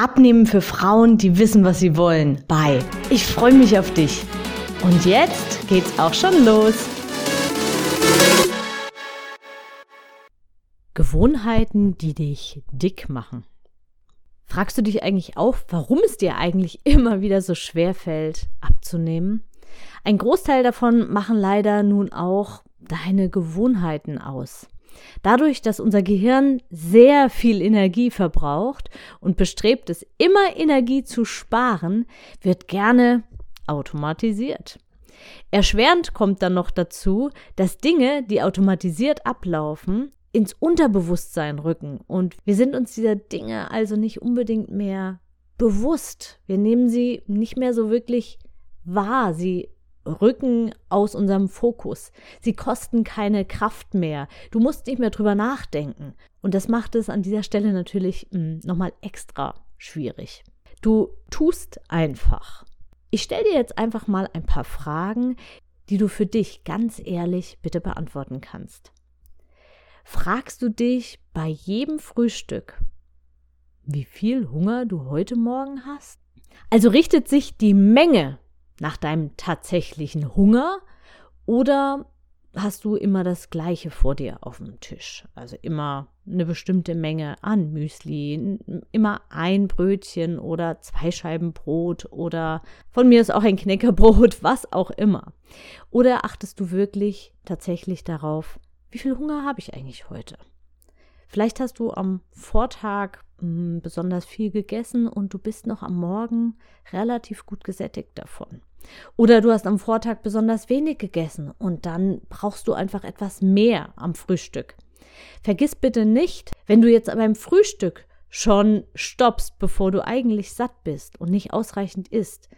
Abnehmen für Frauen, die wissen, was sie wollen. Bye. Ich freue mich auf dich. Und jetzt geht's auch schon los. Gewohnheiten, die dich dick machen. Fragst du dich eigentlich auch, warum es dir eigentlich immer wieder so schwer fällt, abzunehmen? Ein Großteil davon machen leider nun auch deine Gewohnheiten aus. Dadurch, dass unser Gehirn sehr viel Energie verbraucht und bestrebt ist, immer Energie zu sparen, wird gerne automatisiert. Erschwerend kommt dann noch dazu, dass Dinge, die automatisiert ablaufen, ins Unterbewusstsein rücken und wir sind uns dieser Dinge also nicht unbedingt mehr bewusst. Wir nehmen sie nicht mehr so wirklich wahr. Sie rücken aus unserem Fokus. Sie kosten keine Kraft mehr. Du musst nicht mehr drüber nachdenken. Und das macht es an dieser Stelle natürlich hm, nochmal extra schwierig. Du tust einfach. Ich stelle dir jetzt einfach mal ein paar Fragen, die du für dich ganz ehrlich bitte beantworten kannst. Fragst du dich bei jedem Frühstück, wie viel Hunger du heute Morgen hast? Also richtet sich die Menge nach deinem tatsächlichen Hunger oder hast du immer das Gleiche vor dir auf dem Tisch? Also immer eine bestimmte Menge an Müsli, immer ein Brötchen oder zwei Scheiben Brot oder von mir ist auch ein Knäckerbrot, was auch immer. Oder achtest du wirklich tatsächlich darauf, wie viel Hunger habe ich eigentlich heute? Vielleicht hast du am Vortag hm, besonders viel gegessen und du bist noch am Morgen relativ gut gesättigt davon. Oder du hast am Vortag besonders wenig gegessen und dann brauchst du einfach etwas mehr am Frühstück. Vergiss bitte nicht, wenn du jetzt beim Frühstück schon stoppst, bevor du eigentlich satt bist und nicht ausreichend isst,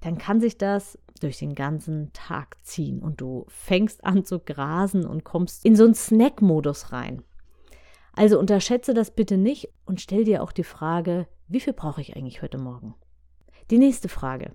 dann kann sich das durch den ganzen Tag ziehen und du fängst an zu grasen und kommst in so einen Snack-Modus rein. Also unterschätze das bitte nicht und stell dir auch die Frage, wie viel brauche ich eigentlich heute Morgen? Die nächste Frage.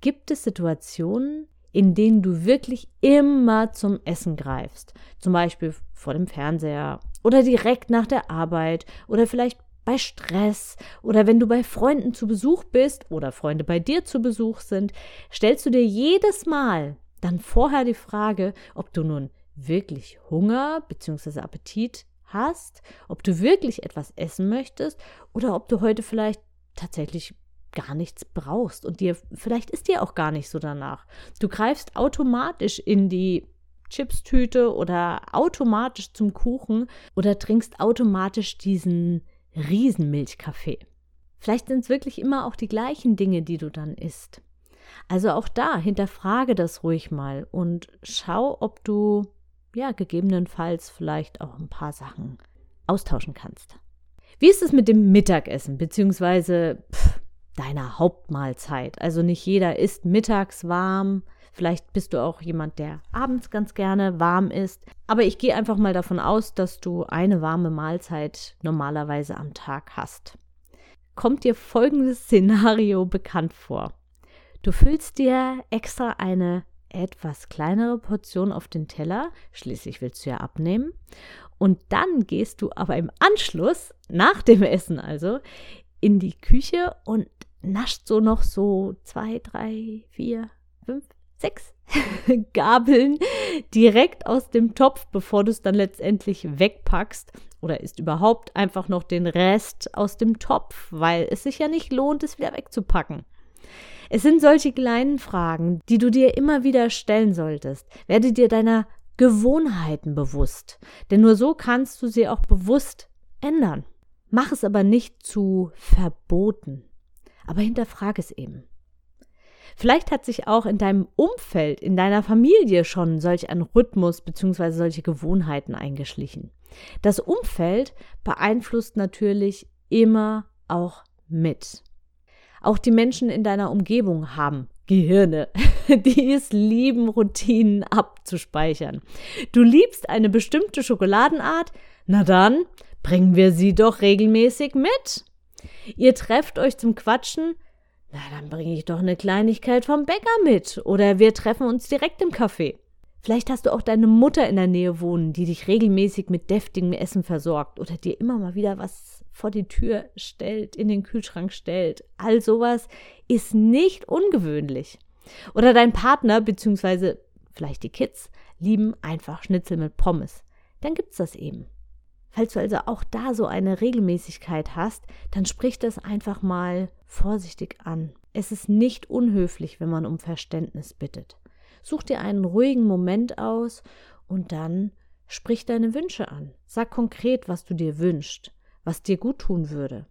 Gibt es Situationen, in denen du wirklich immer zum Essen greifst? Zum Beispiel vor dem Fernseher oder direkt nach der Arbeit oder vielleicht bei Stress oder wenn du bei Freunden zu Besuch bist oder Freunde bei dir zu Besuch sind, stellst du dir jedes Mal dann vorher die Frage, ob du nun wirklich Hunger bzw. Appetit hast, ob du wirklich etwas essen möchtest oder ob du heute vielleicht tatsächlich gar nichts brauchst und dir vielleicht ist dir auch gar nicht so danach. Du greifst automatisch in die Chipstüte oder automatisch zum Kuchen oder trinkst automatisch diesen Riesenmilchkaffee. Vielleicht sind es wirklich immer auch die gleichen Dinge, die du dann isst. Also auch da hinterfrage das ruhig mal und schau, ob du ja gegebenenfalls vielleicht auch ein paar Sachen austauschen kannst. Wie ist es mit dem Mittagessen beziehungsweise pff, deiner Hauptmahlzeit. Also nicht jeder isst mittags warm. Vielleicht bist du auch jemand, der abends ganz gerne warm isst. Aber ich gehe einfach mal davon aus, dass du eine warme Mahlzeit normalerweise am Tag hast. Kommt dir folgendes Szenario bekannt vor? Du füllst dir extra eine etwas kleinere Portion auf den Teller, schließlich willst du ja abnehmen, und dann gehst du aber im Anschluss, nach dem Essen also, in die Küche und nascht so noch so zwei, drei, vier, fünf, sechs Gabeln direkt aus dem Topf, bevor du es dann letztendlich wegpackst. Oder isst überhaupt einfach noch den Rest aus dem Topf, weil es sich ja nicht lohnt, es wieder wegzupacken. Es sind solche kleinen Fragen, die du dir immer wieder stellen solltest. Werde dir deiner Gewohnheiten bewusst, denn nur so kannst du sie auch bewusst ändern. Mach es aber nicht zu verboten, aber hinterfrage es eben. Vielleicht hat sich auch in deinem Umfeld, in deiner Familie schon solch ein Rhythmus bzw. solche Gewohnheiten eingeschlichen. Das Umfeld beeinflusst natürlich immer auch mit. Auch die Menschen in deiner Umgebung haben Gehirne, die es lieben, Routinen abzuspeichern. Du liebst eine bestimmte Schokoladenart? Na dann, bringen wir sie doch regelmäßig mit. Ihr trefft euch zum Quatschen? Na, dann bringe ich doch eine Kleinigkeit vom Bäcker mit. Oder wir treffen uns direkt im Café. Vielleicht hast du auch deine Mutter in der Nähe wohnen, die dich regelmäßig mit deftigem Essen versorgt oder dir immer mal wieder was vor die Tür stellt, in den Kühlschrank stellt. All sowas ist nicht ungewöhnlich. Oder dein Partner bzw. vielleicht die Kids lieben einfach Schnitzel mit Pommes. Dann gibt's das eben. Falls du also auch da so eine Regelmäßigkeit hast, dann sprich das einfach mal vorsichtig an. Es ist nicht unhöflich, wenn man um Verständnis bittet. Such dir einen ruhigen Moment aus und dann sprich deine Wünsche an. Sag konkret, was du dir wünschst was dir gut tun würde,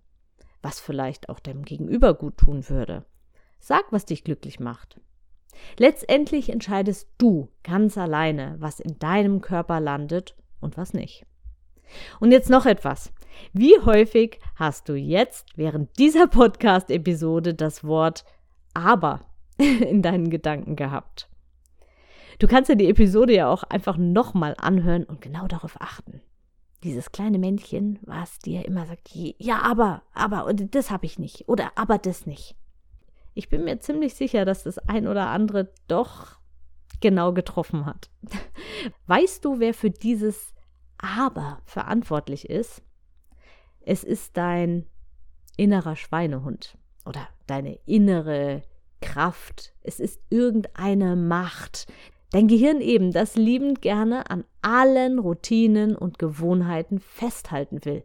was vielleicht auch deinem Gegenüber gut tun würde. Sag, was dich glücklich macht. Letztendlich entscheidest du ganz alleine, was in deinem Körper landet und was nicht. Und jetzt noch etwas. Wie häufig hast du jetzt während dieser Podcast-Episode das Wort aber in deinen Gedanken gehabt? Du kannst dir die Episode ja auch einfach nochmal anhören und genau darauf achten dieses kleine Männchen, was dir immer sagt, ja, aber, aber, und das habe ich nicht oder aber das nicht. Ich bin mir ziemlich sicher, dass das ein oder andere doch genau getroffen hat. Weißt du, wer für dieses aber verantwortlich ist? Es ist dein innerer Schweinehund oder deine innere Kraft. Es ist irgendeine Macht, Dein Gehirn eben, das liebend gerne an allen Routinen und Gewohnheiten festhalten will,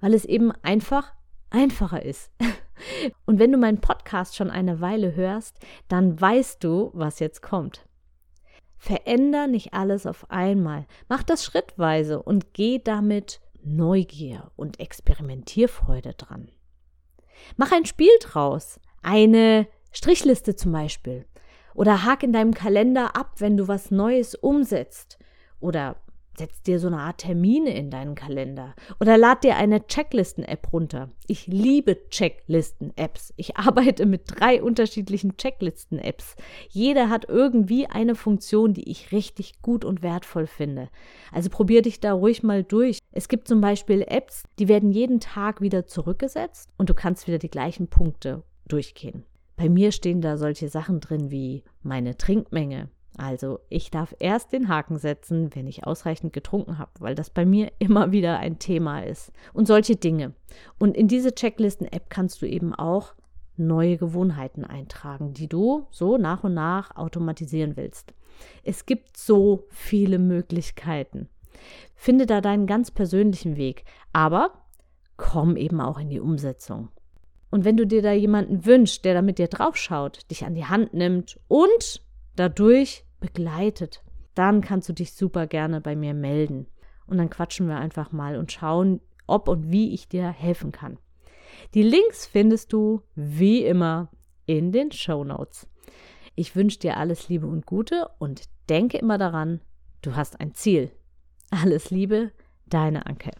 weil es eben einfach einfacher ist. Und wenn du meinen Podcast schon eine Weile hörst, dann weißt du, was jetzt kommt. Veränder nicht alles auf einmal. Mach das schrittweise und geh damit Neugier und Experimentierfreude dran. Mach ein Spiel draus. Eine Strichliste zum Beispiel. Oder hak in deinem Kalender ab, wenn du was Neues umsetzt. Oder setz dir so eine Art Termine in deinen Kalender. Oder lad dir eine Checklisten-App runter. Ich liebe Checklisten-Apps. Ich arbeite mit drei unterschiedlichen Checklisten-Apps. Jeder hat irgendwie eine Funktion, die ich richtig gut und wertvoll finde. Also probier dich da ruhig mal durch. Es gibt zum Beispiel Apps, die werden jeden Tag wieder zurückgesetzt und du kannst wieder die gleichen Punkte durchgehen. Bei mir stehen da solche Sachen drin wie meine Trinkmenge. Also ich darf erst den Haken setzen, wenn ich ausreichend getrunken habe, weil das bei mir immer wieder ein Thema ist. Und solche Dinge. Und in diese Checklisten-App kannst du eben auch neue Gewohnheiten eintragen, die du so nach und nach automatisieren willst. Es gibt so viele Möglichkeiten. Finde da deinen ganz persönlichen Weg, aber komm eben auch in die Umsetzung. Und wenn du dir da jemanden wünschst, der da mit dir draufschaut, dich an die Hand nimmt und dadurch begleitet, dann kannst du dich super gerne bei mir melden. Und dann quatschen wir einfach mal und schauen, ob und wie ich dir helfen kann. Die Links findest du wie immer in den Show Notes. Ich wünsche dir alles Liebe und Gute und denke immer daran, du hast ein Ziel. Alles Liebe, deine Anke.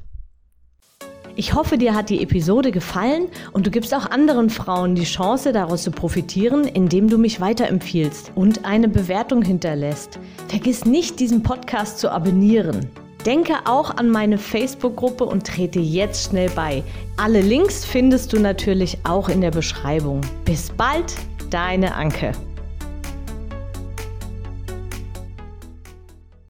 Ich hoffe, dir hat die Episode gefallen und du gibst auch anderen Frauen die Chance, daraus zu profitieren, indem du mich weiterempfiehlst und eine Bewertung hinterlässt. Vergiss nicht, diesen Podcast zu abonnieren. Denke auch an meine Facebook-Gruppe und trete jetzt schnell bei. Alle Links findest du natürlich auch in der Beschreibung. Bis bald, deine Anke.